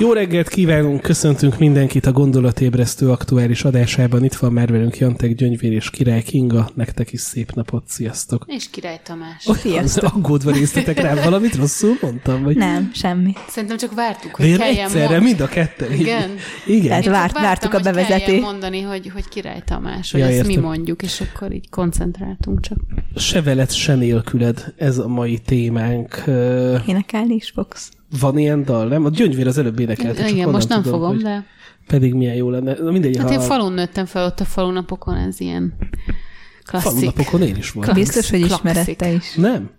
Jó reggelt kívánunk, köszöntünk mindenkit a gondolatébresztő aktuális adásában. Itt van már velünk Jantek Gyöngyvér és Király Kinga. Nektek is szép napot, sziasztok! És Király Tamás. Oh, sziasztok! Aggódva néztetek rám, valamit rosszul mondtam? Vagy? Nem, semmi. Szerintem csak vártuk, hogy kelljen egyszerre, mond... mind a ketten? Igen. Igen. Tehát várt, vártuk a bevezetést. mondani, hogy, hogy Király Tamás, hogy Ja, ezt mi értem. mondjuk, és akkor így koncentráltunk csak. Se veled, se nélküled, ez a mai témánk. Énekelni is fogsz. Van ilyen dal, nem? A Gyöngyvér az előbb énekelte, Igen, most nem tudom, fogom, de... Pedig milyen jó lenne. Na mindegy, Hát ha én falun nőttem fel, ott a falunapokon ez ilyen klasszik. falunapokon én is voltam. Klasszik. Biztos, hogy klasszik. te is. Nem?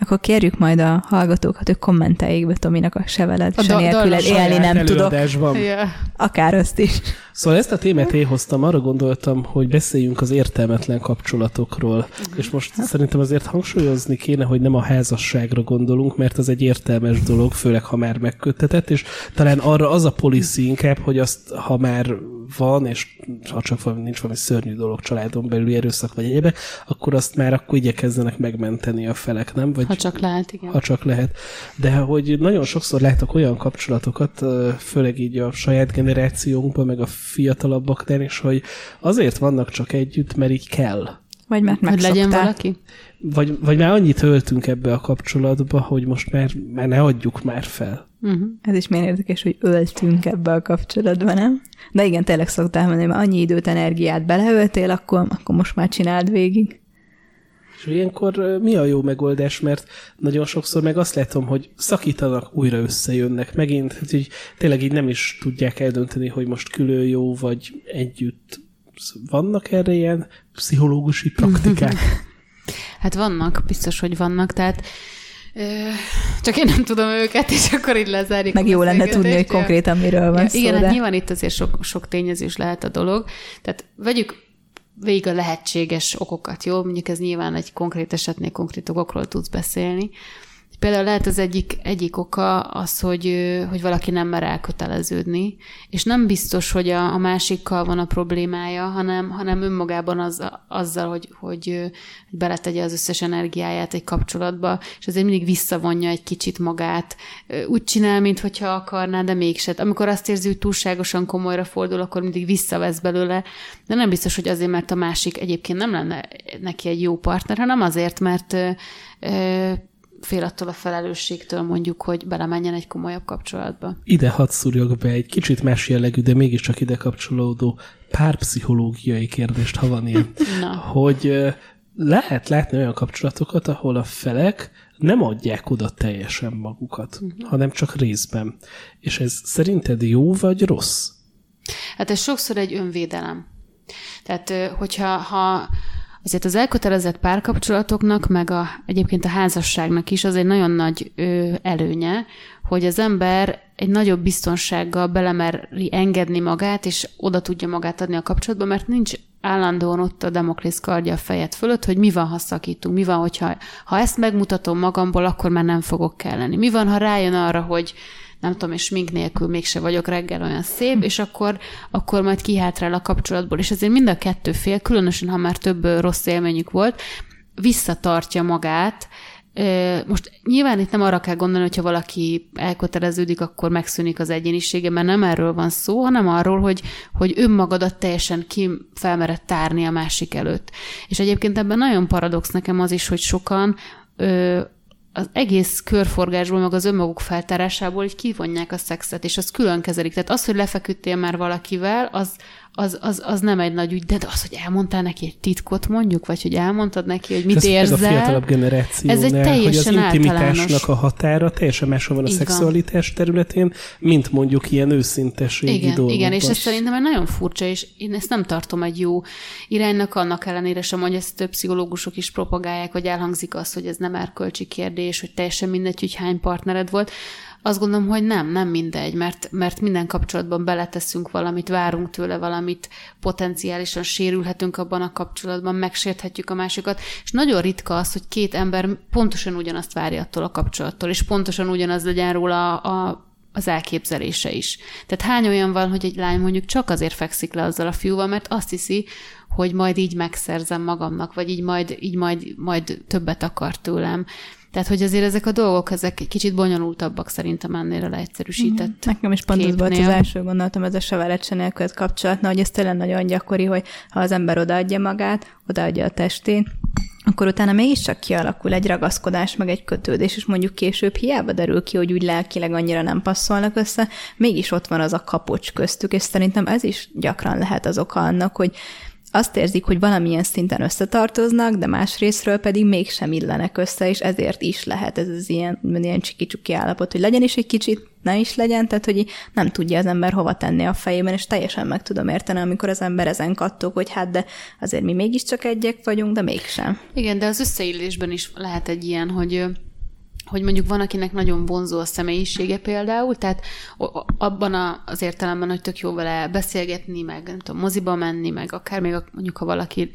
Akkor kérjük majd a hallgatókat, hogy kommenteljék be Tominak a se veled, A se da- nélküled élni nem tudok. Ja. Akár azt is. Szóval ezt a témát én hoztam, arra gondoltam, hogy beszéljünk az értelmetlen kapcsolatokról. Mhm. És most szerintem azért hangsúlyozni kéne, hogy nem a házasságra gondolunk, mert az egy értelmes dolog, főleg ha már megköttetett, és talán arra az a policy inkább, hogy azt, ha már van, és ha csak valami, nincs valami szörnyű dolog családon belüli erőszak vagy egyebe, akkor azt már akkor igyekezzenek megmenteni a felek, nem? Vagy Ha csak lehet, igen. ha csak lehet. De hogy nagyon sokszor látok olyan kapcsolatokat, főleg így a saját generációnkban, meg a fiatalabbaknál is, hogy azért vannak csak együtt, mert így kell. Vagy mert Hogy megszokták. legyen valaki? Vagy, vagy már annyit öltünk ebbe a kapcsolatba, hogy most már, már ne adjuk már fel. Uh-huh. Ez is milyen érdekes, hogy öltünk ebbe a kapcsolatba, nem? De igen, tényleg szoktál mondani, már annyi időt, energiát beleöltél, akkor, akkor most már csináld végig. És ilyenkor mi a jó megoldás, mert nagyon sokszor meg azt látom, hogy szakítanak, újra összejönnek megint, hát így tényleg így nem is tudják eldönteni, hogy most külön jó, vagy együtt. Vannak erre ilyen pszichológusi praktikák? Hát vannak, biztos, hogy vannak, tehát csak én nem tudom őket, és akkor így lezárjuk. Meg jó lenne tudni, hogy konkrétan miről van Ja, szó. igen, hát de... nyilván itt azért sok, sok tényezős lehet a dolog. Tehát vegyük végig a lehetséges okokat, jó? Mondjuk ez nyilván egy konkrét esetnél konkrét okokról tudsz beszélni. Például lehet az egyik, egyik oka az, hogy, hogy valaki nem mer elköteleződni, és nem biztos, hogy a, a másikkal van a problémája, hanem, hanem önmagában az, azzal, hogy, hogy, hogy beletegye az összes energiáját egy kapcsolatba, és azért mindig visszavonja egy kicsit magát. Úgy csinál, mintha akarná, de mégsem. Amikor azt érzi, hogy túlságosan komolyra fordul, akkor mindig visszavesz belőle, de nem biztos, hogy azért, mert a másik egyébként nem lenne neki egy jó partner, hanem azért, mert fél attól a felelősségtől mondjuk, hogy belemenjen egy komolyabb kapcsolatba. Ide hadd szúrjak be egy kicsit más jellegű, de mégiscsak ide kapcsolódó párpszichológiai kérdést, ha van ilyen. Na. hogy lehet látni olyan kapcsolatokat, ahol a felek nem adják oda teljesen magukat, uh-huh. hanem csak részben. És ez szerinted jó vagy rossz? Hát ez sokszor egy önvédelem. Tehát, hogyha ha azért az elkötelezett párkapcsolatoknak, meg a, egyébként a házasságnak is az egy nagyon nagy ö, előnye, hogy az ember egy nagyobb biztonsággal belemeri engedni magát, és oda tudja magát adni a kapcsolatba, mert nincs állandóan ott a Damoklész kardja a fejed fölött, hogy mi van, ha szakítunk, mi van, hogyha ha ezt megmutatom magamból, akkor már nem fogok kelleni. Mi van, ha rájön arra, hogy nem tudom, és mink nélkül mégse vagyok reggel olyan szép, és akkor, akkor majd kihátrál a kapcsolatból. És ezért mind a kettő fél, különösen ha már több rossz élményük volt, visszatartja magát. Most nyilván itt nem arra kell gondolni, hogyha valaki elköteleződik, akkor megszűnik az egyénisége, mert nem erről van szó, hanem arról, hogy, hogy önmagadat teljesen ki felmered tárni a másik előtt. És egyébként ebben nagyon paradox nekem az is, hogy sokan ö, az egész körforgásból, meg az önmaguk feltárásából így kivonják a szexet, és azt külön kezelik. Tehát az, hogy lefeküdtél már valakivel, az, az, az, az nem egy nagy ügy, de az, hogy elmondtál neki egy titkot mondjuk, vagy hogy elmondtad neki, hogy mit ez, érzel. Ez a fiatalabb generációnál, Ez egy hogy az teljesen intimitásnak általános. a határa teljesen máshol van a Így van. szexualitás területén, mint mondjuk ilyen őszinteségi Igen, dolgokban. igen, és ez szerintem egy nagyon furcsa, és én ezt nem tartom egy jó iránynak, annak ellenére sem, hogy ezt több pszichológusok is propagálják, vagy elhangzik az, hogy ez nem erkölcsi kérdés, hogy teljesen mindegy, hogy hány partnered volt. Azt gondolom, hogy nem, nem mindegy, mert, mert minden kapcsolatban beleteszünk valamit, várunk tőle valamit, potenciálisan sérülhetünk abban a kapcsolatban, megsérthetjük a másikat, és nagyon ritka az, hogy két ember pontosan ugyanazt várja attól a kapcsolattól, és pontosan ugyanaz legyen róla a, a az elképzelése is. Tehát hány olyan van, hogy egy lány mondjuk csak azért fekszik le azzal a fiúval, mert azt hiszi, hogy majd így megszerzem magamnak, vagy így majd, így majd, majd többet akar tőlem. Tehát, hogy azért ezek a dolgok, ezek egy kicsit bonyolultabbak szerintem ennél a leegyszerűsített mm. Nekem is pont ez volt az első gondolatom, ez a severecse nélkül kapcsolatna, hogy ez tényleg nagyon gyakori, hogy ha az ember odaadja magát, odaadja a testét, akkor utána mégiscsak kialakul egy ragaszkodás, meg egy kötődés, és mondjuk később hiába derül ki, hogy úgy lelkileg annyira nem passzolnak össze, mégis ott van az a kapocs köztük, és szerintem ez is gyakran lehet az oka annak, hogy azt érzik, hogy valamilyen szinten összetartoznak, de más részről pedig mégsem illenek össze, és ezért is lehet ez az ilyen, ilyen csiki állapot, hogy legyen is egy kicsit, ne is legyen, tehát hogy nem tudja az ember hova tenni a fejében, és teljesen meg tudom érteni, amikor az ember ezen kattog, hogy hát de azért mi mégiscsak egyek vagyunk, de mégsem. Igen, de az összeillésben is lehet egy ilyen, hogy hogy mondjuk van, akinek nagyon vonzó a személyisége például, tehát abban az értelemben, hogy tök jó vele beszélgetni, meg nem tudom, moziba menni, meg akár még mondjuk, ha valaki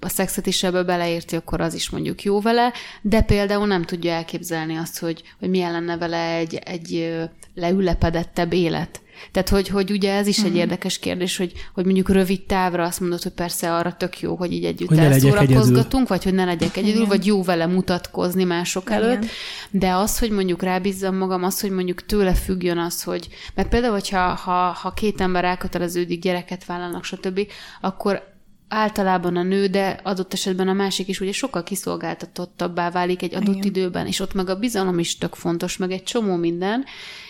a szexet is ebbe beleérti, akkor az is mondjuk jó vele, de például nem tudja elképzelni azt, hogy, hogy milyen lenne vele egy, egy leülepedettebb élet. Tehát, hogy, hogy ugye ez is egy uh-huh. érdekes kérdés, hogy, hogy mondjuk rövid távra azt mondod, hogy persze arra tök jó, hogy így együtt hogy elszórakozgatunk, vagy hogy ne legyek egyedül, Igen. vagy jó vele mutatkozni mások Igen. előtt. De az, hogy mondjuk rábízzam magam, az, hogy mondjuk tőle függjön az, hogy, mert például, hogyha ha, ha két ember elköteleződik, gyereket vállalnak, stb., akkor általában a nő, de adott esetben a másik is ugye sokkal kiszolgáltatottabbá válik egy adott Igen. időben, és ott meg a bizalom is tök fontos, meg egy csomó minden,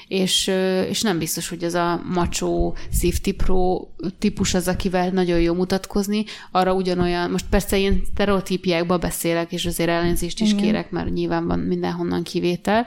és, és nem biztos, hogy az a macsó pro típus az, akivel nagyon jó mutatkozni, arra ugyanolyan, most persze én sztereotípiákba beszélek, és azért ellenzést is Igen. kérek, mert nyilván van mindenhonnan kivétel,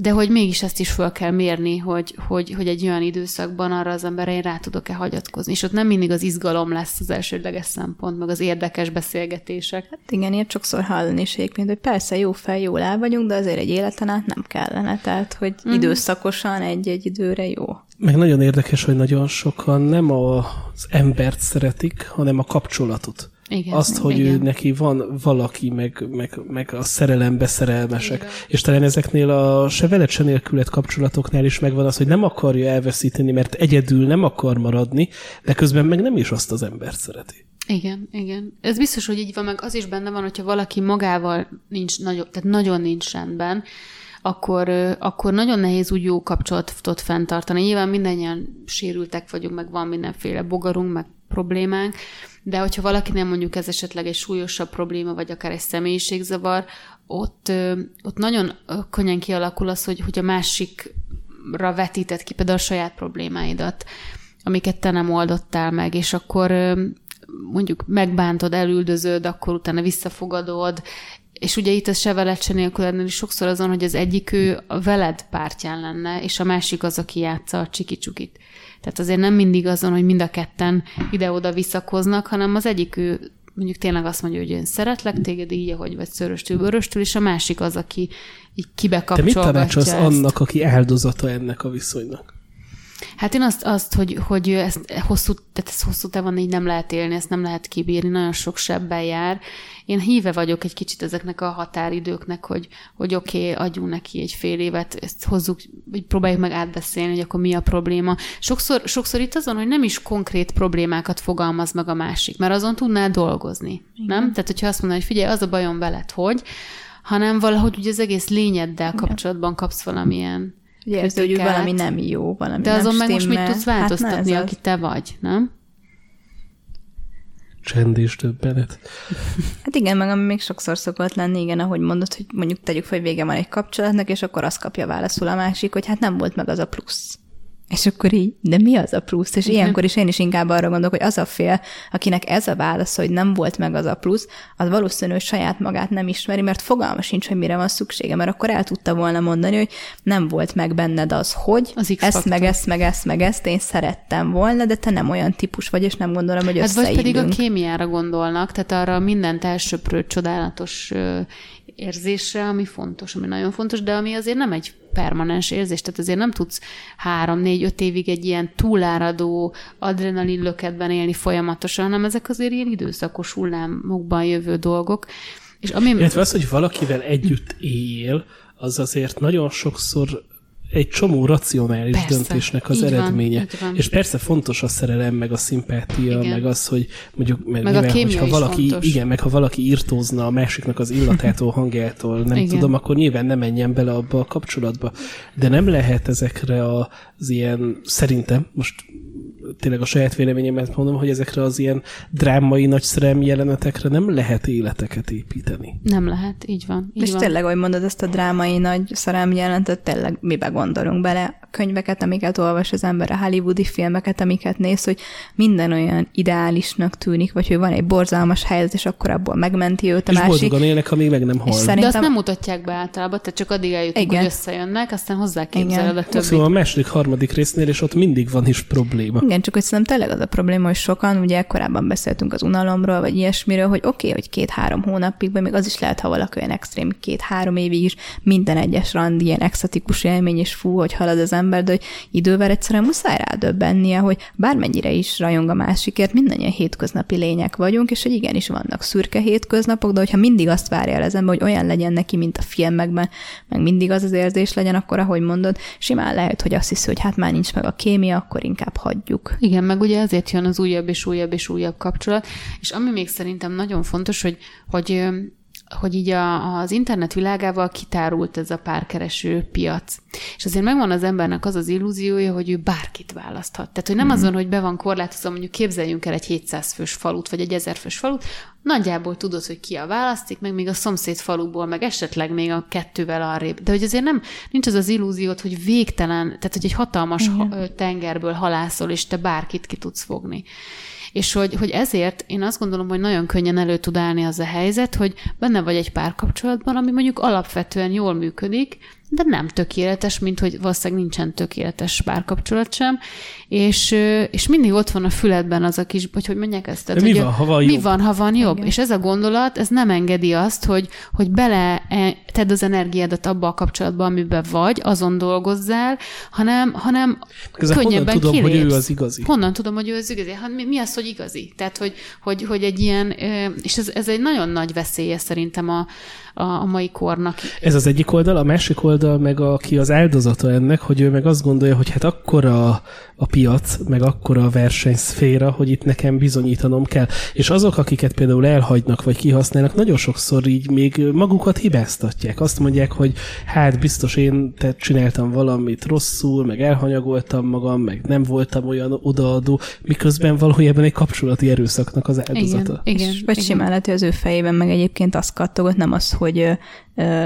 de hogy mégis ezt is fel kell mérni, hogy, hogy, hogy egy olyan időszakban arra az emberre én rá tudok-e hagyatkozni. És ott nem mindig az izgalom lesz az elsődleges szempont, meg az érdekes beszélgetések. Hát igen, ilyet sokszor hallani is egyébként, hogy persze jó fel, jól el vagyunk, de azért egy életen át nem kellene. Tehát, hogy mm. időszakosan egy-egy időre jó. Meg nagyon érdekes, hogy nagyon sokan nem az embert szeretik, hanem a kapcsolatot. Igen, azt, hogy igen. ő neki van valaki, meg, meg, meg a szerelembe szerelmesek. Igen. És talán ezeknél a se veled, se nélkület kapcsolatoknál is megvan az, hogy nem akarja elveszíteni, mert egyedül nem akar maradni, de közben meg nem is azt az embert szereti. Igen, igen. Ez biztos, hogy így van, meg az is benne van, hogyha valaki magával nincs, nagyon, tehát nagyon nincs rendben, akkor, akkor nagyon nehéz úgy jó kapcsolatot fenntartani. Nyilván mindannyian sérültek vagyunk, meg van mindenféle bogarunk, meg problémánk, de hogyha valakinél mondjuk ez esetleg egy súlyosabb probléma, vagy akár egy személyiségzavar, ott, ott nagyon könnyen kialakul az, hogy, hogy a másikra vetített ki például a saját problémáidat, amiket te nem oldottál meg, és akkor mondjuk megbántod, elüldözöd, akkor utána visszafogadod, és ugye itt ez se veled, se nélkül ennél is sokszor azon, hogy az egyik ő a veled pártján lenne, és a másik az, aki játsza a csiki-csukit. Tehát azért nem mindig azon, hogy mind a ketten ide-oda visszakoznak, hanem az egyik ő mondjuk tényleg azt mondja, hogy én szeretlek téged így, ahogy vagy szöröstül, bőröstül, és a másik az, aki így kibekapcsolgatja Te mit tanácsolsz annak, aki áldozata ennek a viszonynak? Hát én azt, azt hogy, hogy ezt hosszú, tehát ezt hosszú távon így nem lehet élni, ezt nem lehet kibírni, nagyon sok sebben jár. Én híve vagyok egy kicsit ezeknek a határidőknek, hogy, hogy oké, okay, adjunk neki egy fél évet, ezt hozzuk, vagy próbáljuk meg átbeszélni, hogy akkor mi a probléma. Sokszor, sokszor itt azon, hogy nem is konkrét problémákat fogalmaz meg a másik, mert azon tudnál dolgozni, Igen. nem? Tehát, hogyha azt mondod, hogy figyelj, az a bajom veled, hogy, hanem valahogy ugye az egész lényeddel kapcsolatban kapsz valamilyen Ugye érzi, hogy valami nem jó, valami De azon meg most mit tudsz hát változtatni, hát aki te vagy, nem? Csend és többenet. Hát igen, meg ami még sokszor szokott lenni, igen, ahogy mondod, hogy mondjuk tegyük fel, hogy vége van egy kapcsolatnak, és akkor azt kapja válaszul a másik, hogy hát nem volt meg az a plusz. És akkor így, de mi az a plusz? És Igen. ilyenkor is én is inkább arra gondolok, hogy az a fél, akinek ez a válasz, hogy nem volt meg az a plusz, az valószínű, hogy saját magát nem ismeri, mert fogalma sincs, hogy mire van szüksége, mert akkor el tudta volna mondani, hogy nem volt meg benned az, hogy az ezt, meg ezt, meg ezt, meg ezt én szerettem volna, de te nem olyan típus vagy, és nem gondolom, hogy hát vagy pedig a kémiára gondolnak, tehát arra mindent elsöprő csodálatos érzésre, ami fontos, ami nagyon fontos, de ami azért nem egy permanens érzés, tehát azért nem tudsz három, négy, öt évig egy ilyen túláradó adrenalin löketben élni folyamatosan, hanem ezek azért ilyen időszakos hullámokban jövő dolgok. És ami... Illetve az, hogy valakivel együtt él, az azért nagyon sokszor egy csomó racionális Persze, döntésnek az van, eredménye. így van. És persze fontos a szerelem, meg a szimpátia, Igen. meg az, hogy mondjuk, Meg nyilván, kémia hogyha valaki, fontos. igen, meg ha valaki írtózna a másiknak az illatától, hangjától, nem Igen. tudom, akkor nyilván nem menjen bele abba a kapcsolatba. De nem lehet ezekre az ilyen, szerintem, most tényleg a saját véleményemet mondom, hogy ezekre az ilyen drámai nagy szerelmi jelenetekre nem lehet életeket építeni. Nem lehet, így van. Így És van. tényleg, ahogy mondod, ezt a drámai nagy szerelmi jelentet, tényleg mibe gondolunk bele? A könyveket, amiket olvas az ember, a hollywoodi filmeket, amiket néz, hogy minden olyan ideálisnak tűnik, vagy hogy van egy borzalmas helyzet, és akkor abból megmenti őt a És másik. boldogan élnek, amíg meg nem hal. szerint- De azt Szerintem- nem mutatják be általában, tehát csak addig eljutunk, Igen. hogy összejönnek, aztán hozzáképzeled a többit. Szóval a második, harmadik résznél, és ott mindig van is probléma. Igen, csak hogy szerintem tényleg az a probléma, hogy sokan, ugye korábban beszéltünk az unalomról, vagy ilyesmiről, hogy oké, okay, hogy két-három hónapig, vagy még az is lehet, ha valaki olyan extrém, két-három évig is minden egyes randi ilyen exotikus élmény, és fú, hogy halad az ember, de hogy idővel egyszerűen muszáj rádöbbennie, hogy bármennyire is rajong a másikért, mindannyian hétköznapi lények vagyunk, és hogy igenis vannak szürke hétköznapok, de hogyha mindig azt várja el az ember, hogy olyan legyen neki, mint a filmekben, meg mindig az az érzés legyen, akkor ahogy mondod, simán lehet, hogy azt hiszi, hogy hát már nincs meg a kémia, akkor inkább hagyjuk. Igen, meg ugye ezért jön az újabb és újabb és újabb kapcsolat, és ami még szerintem nagyon fontos, hogy, hogy hogy így a, az internet világával kitárult ez a párkereső piac. És azért megvan az embernek az az illúziója, hogy ő bárkit választhat. Tehát, hogy nem azon, hogy be van korlátozva, mondjuk képzeljünk el egy 700 fős falut, vagy egy 1000 fős falut, nagyjából tudod, hogy ki a választik, meg még a szomszéd faluból, meg esetleg még a kettővel arrébb. De hogy azért nem, nincs az az illúziót, hogy végtelen, tehát hogy egy hatalmas ha, ö, tengerből halászol, és te bárkit ki tudsz fogni. És hogy, hogy ezért én azt gondolom, hogy nagyon könnyen elő tud állni az a helyzet, hogy benne vagy egy párkapcsolatban, ami mondjuk alapvetően jól működik, de nem tökéletes, mint hogy valószínűleg nincsen tökéletes párkapcsolat sem, és, és mindig ott van a füledben az a kis, hogy hogy mondják ezt? Tehát, De mi hogy van, ha van mi jobb? van, ha van jobb? És ez a gondolat, ez nem engedi azt, hogy, hogy bele e, tedd az energiádat abba a kapcsolatba, amiben vagy, azon dolgozzál, hanem, hanem honnan könnyebben tudom, hogy ő kilépsz. az igazi? Honnan tudom, hogy ő az igazi? Hát mi, mi az, hogy igazi? Tehát, hogy, hogy, hogy egy ilyen, és ez, ez egy nagyon nagy veszélye szerintem a, a, a mai kornak. Ez az egyik oldal, a másik oldal meg aki az áldozata ennek, hogy ő meg azt gondolja, hogy hát akkora a piac, meg akkora a versenyszféra, hogy itt nekem bizonyítanom kell. És azok, akiket például elhagynak, vagy kihasználnak, nagyon sokszor így még magukat hibáztatják. Azt mondják, hogy hát biztos én te csináltam valamit rosszul, meg elhanyagoltam magam, meg nem voltam olyan odaadó, miközben valójában egy kapcsolati erőszaknak az áldozata. Igen, igen. és vagy igen. simán lehet, hogy az ő fejében meg egyébként azt kattogott, nem az, hogy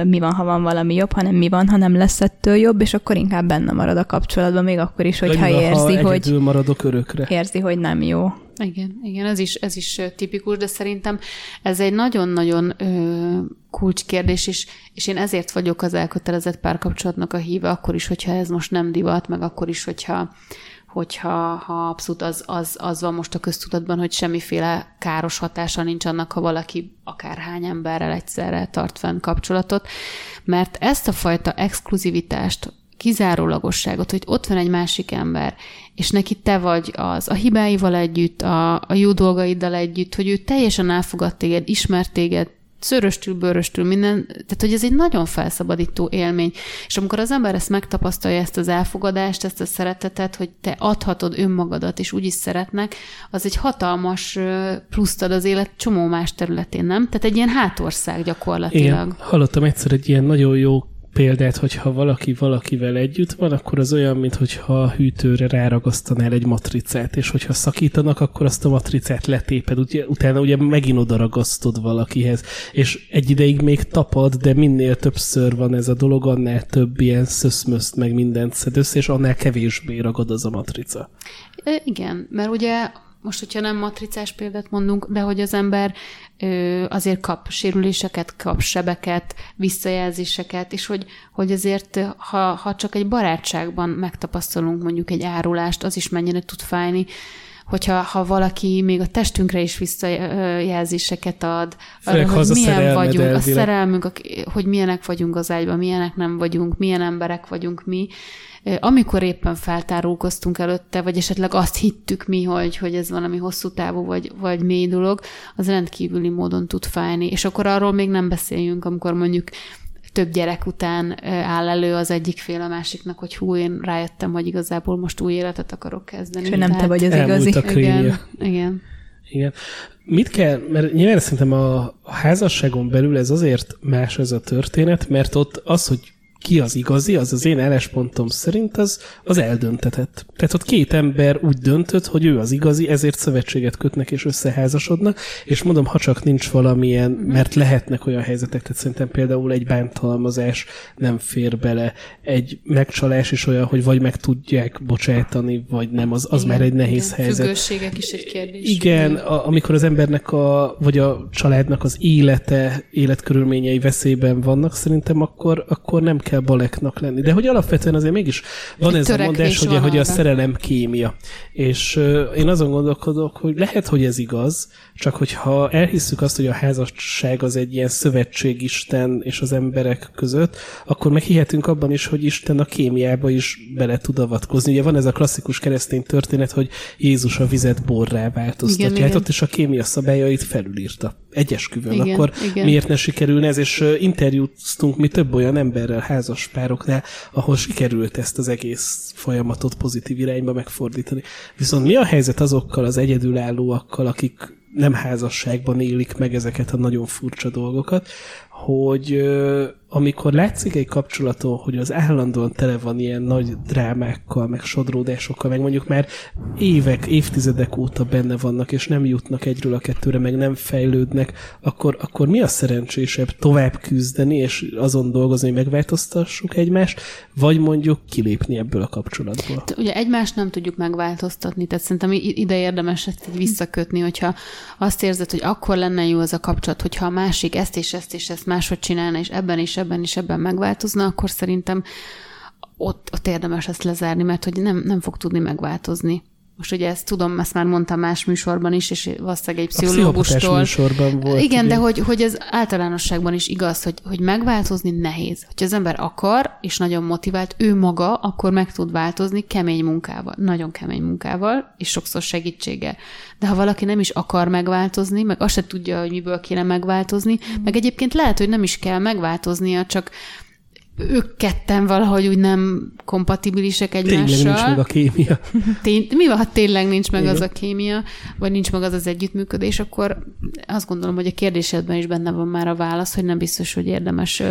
mi van, ha van valami jobb, hanem mi van, ha nem lesz ettől jobb, és akkor inkább benne marad a kapcsolatban, még akkor is, hogyha van, érzi, ha hogy maradok örökre. érzi, hogy nem jó. Igen, igen, ez is, ez is tipikus, de szerintem ez egy nagyon-nagyon ö, kulcskérdés, és, és én ezért vagyok az elkötelezett párkapcsolatnak a híve, akkor is, hogyha ez most nem divat, meg akkor is, hogyha hogyha ha abszolút az, az, az van most a köztudatban, hogy semmiféle káros hatása nincs annak, ha valaki akárhány emberrel egyszerre tart fenn kapcsolatot, mert ezt a fajta exkluzivitást, kizárólagosságot, hogy ott van egy másik ember, és neki te vagy az, a hibáival együtt, a, a jó dolgaiddal együtt, hogy ő teljesen elfogad téged, ismert téged, szöröstül, bőröstül, minden, tehát hogy ez egy nagyon felszabadító élmény. És amikor az ember ezt megtapasztalja, ezt az elfogadást, ezt a szeretetet, hogy te adhatod önmagadat, és úgy is szeretnek, az egy hatalmas pluszt ad az élet csomó más területén, nem? Tehát egy ilyen hátország gyakorlatilag. Igen, hallottam egyszer egy ilyen nagyon jó példát, hogyha valaki valakivel együtt van, akkor az olyan, mintha a hűtőre ráragasztanál egy matricát, és hogyha szakítanak, akkor azt a matricát letéped, ugye, utána ugye megint oda ragasztod valakihez, és egy ideig még tapad, de minél többször van ez a dolog, annál több ilyen szöszmöszt meg mindent szed össze, és annál kevésbé ragad az a matrica. Igen, mert ugye most, hogyha nem matricás példát mondunk, de hogy az ember ö, azért kap sérüléseket, kap sebeket, visszajelzéseket, és hogy, hogy azért, ha, ha csak egy barátságban megtapasztalunk mondjuk egy árulást, az is mennyire tud fájni, hogyha ha valaki még a testünkre is visszajelzéseket ad, Főleg, ha az a milyen vagyunk, a elvileg. szerelmünk, ak- hogy milyenek vagyunk az ágyban, milyenek nem vagyunk, milyen emberek vagyunk mi, amikor éppen feltárulkoztunk előtte, vagy esetleg azt hittük mi, hogy, hogy ez valami hosszú távú vagy, vagy mély dolog, az rendkívüli módon tud fájni. És akkor arról még nem beszéljünk, amikor mondjuk több gyerek után áll elő az egyik fél a másiknak, hogy hú, én rájöttem, hogy igazából most új életet akarok kezdeni. És nem te vagy az igazi. Igen, igen. Igen. Mit kell, mert nyilván szerintem a, a házasságon belül ez azért más ez a történet, mert ott az, hogy ki az igazi, az az én álláspontom szerint az, az eldöntetett. Tehát ott két ember úgy döntött, hogy ő az igazi, ezért szövetséget kötnek és összeházasodnak, és mondom, ha csak nincs valamilyen, mert lehetnek olyan helyzetek, tehát szerintem például egy bántalmazás nem fér bele, egy megcsalás is olyan, hogy vagy meg tudják bocsátani, vagy nem, az, az igen, már egy nehéz igen. helyzet. Függőségek is egy kérdés. Igen, a, amikor az embernek a, vagy a családnak az élete, életkörülményei veszélyben vannak, szerintem akkor, akkor nem kell kell baleknak lenni. De hogy alapvetően azért mégis van Egy ez a mondás, hogy, hogy a szerelem kémia. És uh, én azon gondolkodok, hogy lehet, hogy ez igaz, csak hogyha elhisszük azt, hogy a házasság az egy ilyen szövetség Isten és az emberek között, akkor meg hihetünk abban is, hogy Isten a kémiába is bele tud avatkozni. Ugye van ez a klasszikus keresztény történet, hogy Jézus a vizet borrá változtatja. Igen, hát igen. ott is a kémia szabályait felülírta. Egyesküvőn. Igen, akkor igen. miért ne sikerülne ez? És interjúztunk mi több olyan emberrel, házas pároknál, ahol sikerült ezt az egész folyamatot pozitív irányba megfordítani. Viszont mi a helyzet azokkal az egyedülállóakkal, akik nem házasságban élik meg ezeket a nagyon furcsa dolgokat, hogy amikor látszik egy kapcsolaton, hogy az állandóan tele van ilyen nagy drámákkal, meg sodródásokkal, meg mondjuk már évek, évtizedek óta benne vannak, és nem jutnak egyről a kettőre, meg nem fejlődnek, akkor, akkor mi a szerencsésebb tovább küzdeni, és azon dolgozni, hogy megváltoztassuk egymást, vagy mondjuk kilépni ebből a kapcsolatból? Ugye egymást nem tudjuk megváltoztatni, tehát szerintem ide érdemes ezt visszakötni, hogyha azt érzed, hogy akkor lenne jó az a kapcsolat, hogyha a másik ezt és ezt és ezt máshogy csinálna, és ebben is ebben is ebben megváltozna, akkor szerintem ott, ott érdemes ezt lezárni, mert hogy nem, nem fog tudni megváltozni. Most ugye ezt tudom, ezt már mondtam más műsorban is, és valószínűleg egy pszichológustól. A műsorban volt. Igen, ugye. de hogy, hogy ez általánosságban is igaz, hogy, hogy megváltozni nehéz. Hogyha az ember akar, és nagyon motivált, ő maga, akkor meg tud változni kemény munkával, nagyon kemény munkával, és sokszor segítséggel. De ha valaki nem is akar megváltozni, meg azt se tudja, hogy miből kéne megváltozni, meg egyébként lehet, hogy nem is kell megváltoznia, csak ők ketten valahogy úgy nem kompatibilisek egymással. Tényleg nincs meg a kémia. Tény, mi van, ha tényleg nincs meg Igen. az a kémia, vagy nincs meg az az együttműködés, akkor azt gondolom, hogy a kérdésedben is benne van már a válasz, hogy nem biztos, hogy érdemes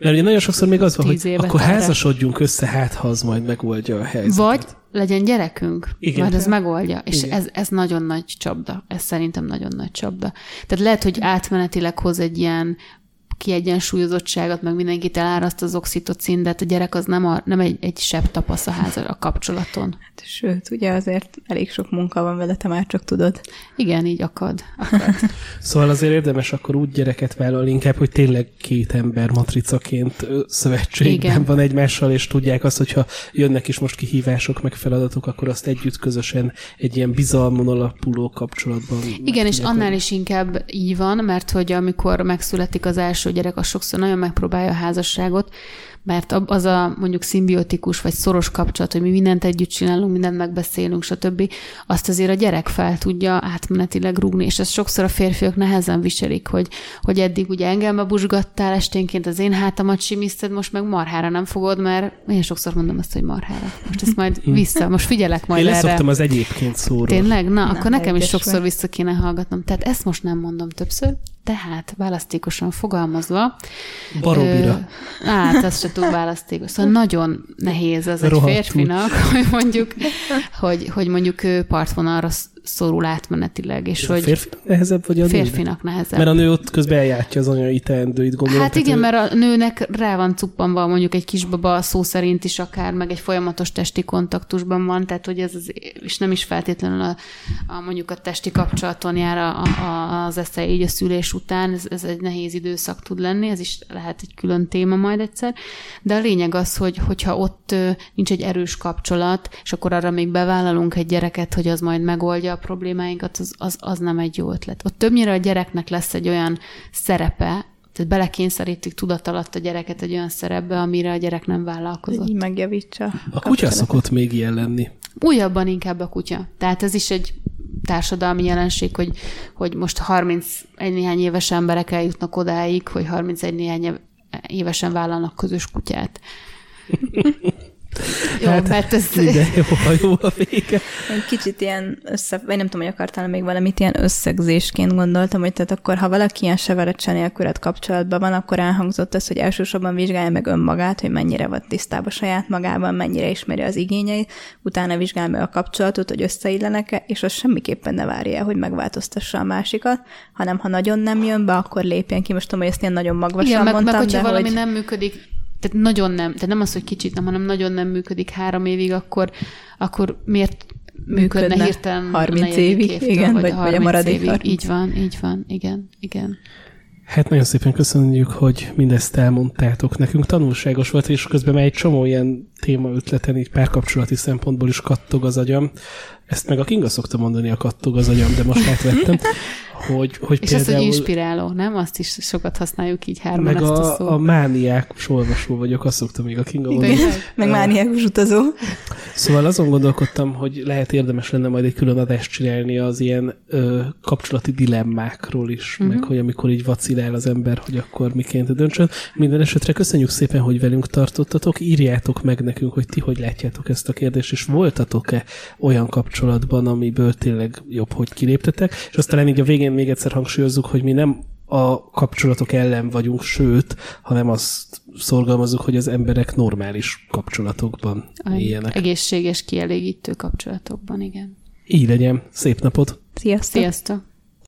mert ugye nagyon sokszor még az van, hogy akkor erre. házasodjunk össze, hát ha az majd megoldja a helyzetet. Vagy legyen gyerekünk, Igen. majd ez megoldja. És ez, ez nagyon nagy csapda. Ez szerintem nagyon nagy csapda. Tehát lehet, hogy átmenetileg hoz egy ilyen kiegyensúlyozottságot, meg mindenkit eláraszt az oxitocin, de hát a gyerek az nem, a, nem egy, egy sebb tapasz a ház a kapcsolaton. Hát, sőt, ugye azért elég sok munka van vele, te már csak tudod. Igen, így akad. akad. szóval azért érdemes akkor úgy gyereket vállalni inkább, hogy tényleg két ember matricaként szövetségben Igen. van egymással, és tudják azt, hogyha jönnek is most kihívások, meg feladatok, akkor azt együtt közösen egy ilyen bizalmon alapuló kapcsolatban. Igen, és annál is inkább így van, mert hogy amikor megszületik az első első gyerek az sokszor nagyon megpróbálja a házasságot, mert az a mondjuk szimbiotikus vagy szoros kapcsolat, hogy mi mindent együtt csinálunk, mindent megbeszélünk, stb., azt azért a gyerek fel tudja átmenetileg rúgni, és ezt sokszor a férfiak nehezen viselik, hogy, hogy eddig ugye engem busgattál esténként, az én hátamat simiszted, most meg marhára nem fogod, mert én sokszor mondom azt, hogy marhára. Most ezt majd vissza, most figyelek majd én erre. Én az egyébként szóról. Tényleg? Na, nem akkor nekem is sokszor vissza kéne hallgatnom. Tehát ezt most nem mondom többször, tehát választékosan fogalmazva. Baromira. Ö, hát, azt se túl választékos. Szóval nagyon nehéz az egy férfinak, hogy mondjuk, hogy, hogy mondjuk ő partvonalra szorul átmenetileg. És Ez hogy a férfinak nehezebb, vagy a Férfinak nőnek? nehezebb. Mert a nő ott közben eljátja az anyai teendőit, gondolom. Hát igen, mert a nőnek rá van cuppanva mondjuk egy kisbaba szó szerint is akár, meg egy folyamatos testi kontaktusban van, tehát hogy ez az, és nem is feltétlenül a, a mondjuk a testi kapcsolaton jár a, a, az esze így a szülés után, ez, ez egy nehéz időszak tud lenni, ez is lehet egy külön téma majd egyszer, de a lényeg az, hogy hogyha ott nincs egy erős kapcsolat, és akkor arra még bevállalunk egy gyereket, hogy az majd megoldja problémáinkat, az, az, az nem egy jó ötlet. Ott többnyire a gyereknek lesz egy olyan szerepe, tehát belekényszerítik tudat alatt a gyereket egy olyan szerepbe, amire a gyerek nem vállalkozott. Így megjavítsa. A kutya szokott még ilyen lenni. Újabban inkább a kutya. Tehát ez is egy társadalmi jelenség, hogy, hogy most 31 néhány éves emberek eljutnak odáig, hogy 31 néhány évesen vállalnak közös kutyát. Jó, Hát, mert ez... De jó, ha jó a vége. Kicsit ilyen össze, vagy nem tudom, hogy akartál még valamit ilyen összegzésként gondoltam, hogy tehát akkor, ha valaki ilyen severecse nélkület kapcsolatban van, akkor elhangzott az, hogy elsősorban vizsgálja meg önmagát, hogy mennyire van tisztában saját magában, mennyire ismeri az igényeit, utána vizsgálja meg a kapcsolatot, hogy összeillenek-e, és az semmiképpen ne várja el, hogy megváltoztassa a másikat, hanem ha nagyon nem jön be, akkor lépjen ki. Most tudom, hogy ezt ilyen nagyon magvasan Igen, meg, mondtam, meg hogyha de valami hogy... nem működik, tehát nagyon nem, tehát nem az, hogy kicsit nem, hanem nagyon nem működik három évig, akkor, akkor miért működne, Működne hirtelen 30 a negyedik évig, évtől, igen, vagy- vagy a 30 maradék évig. 30. Így van, így van, igen, igen. Hát nagyon szépen köszönjük, hogy mindezt elmondtátok nekünk. Tanulságos volt, és közben már egy csomó ilyen témaötleten, így párkapcsolati szempontból is kattog az agyam. Ezt meg a Kinga szokta mondani, a kattog az agyam, de most átvettem. Hogy, hogy És azt, hogy például... inspiráló, nem? Azt is sokat használjuk így hárman meg ezt a, a, szót. a mániákus olvasó vagyok, azt szoktam még a Kinga mondani. Tényleg? Meg mániákus utazó. Szóval azon gondolkodtam, hogy lehet érdemes lenne majd egy külön adást csinálni az ilyen ö, kapcsolati dilemmákról is, uh-huh. meg hogy amikor így vacilál az ember, hogy akkor miként döntsön. Minden esetre köszönjük szépen, hogy velünk tartottatok. Írjátok meg nekünk, hogy ti hogy látjátok ezt a kérdést, és voltatok-e olyan kapcsolatban, amiből tényleg jobb, hogy kiléptetek. És aztán így a végén még egyszer hangsúlyozzuk, hogy mi nem a kapcsolatok ellen vagyunk, sőt, hanem azt szorgalmazunk, hogy az emberek normális kapcsolatokban éljenek. Egészséges, kielégítő kapcsolatokban, igen. Így legyen. Szép napot! Sziasztok! Sziasztok!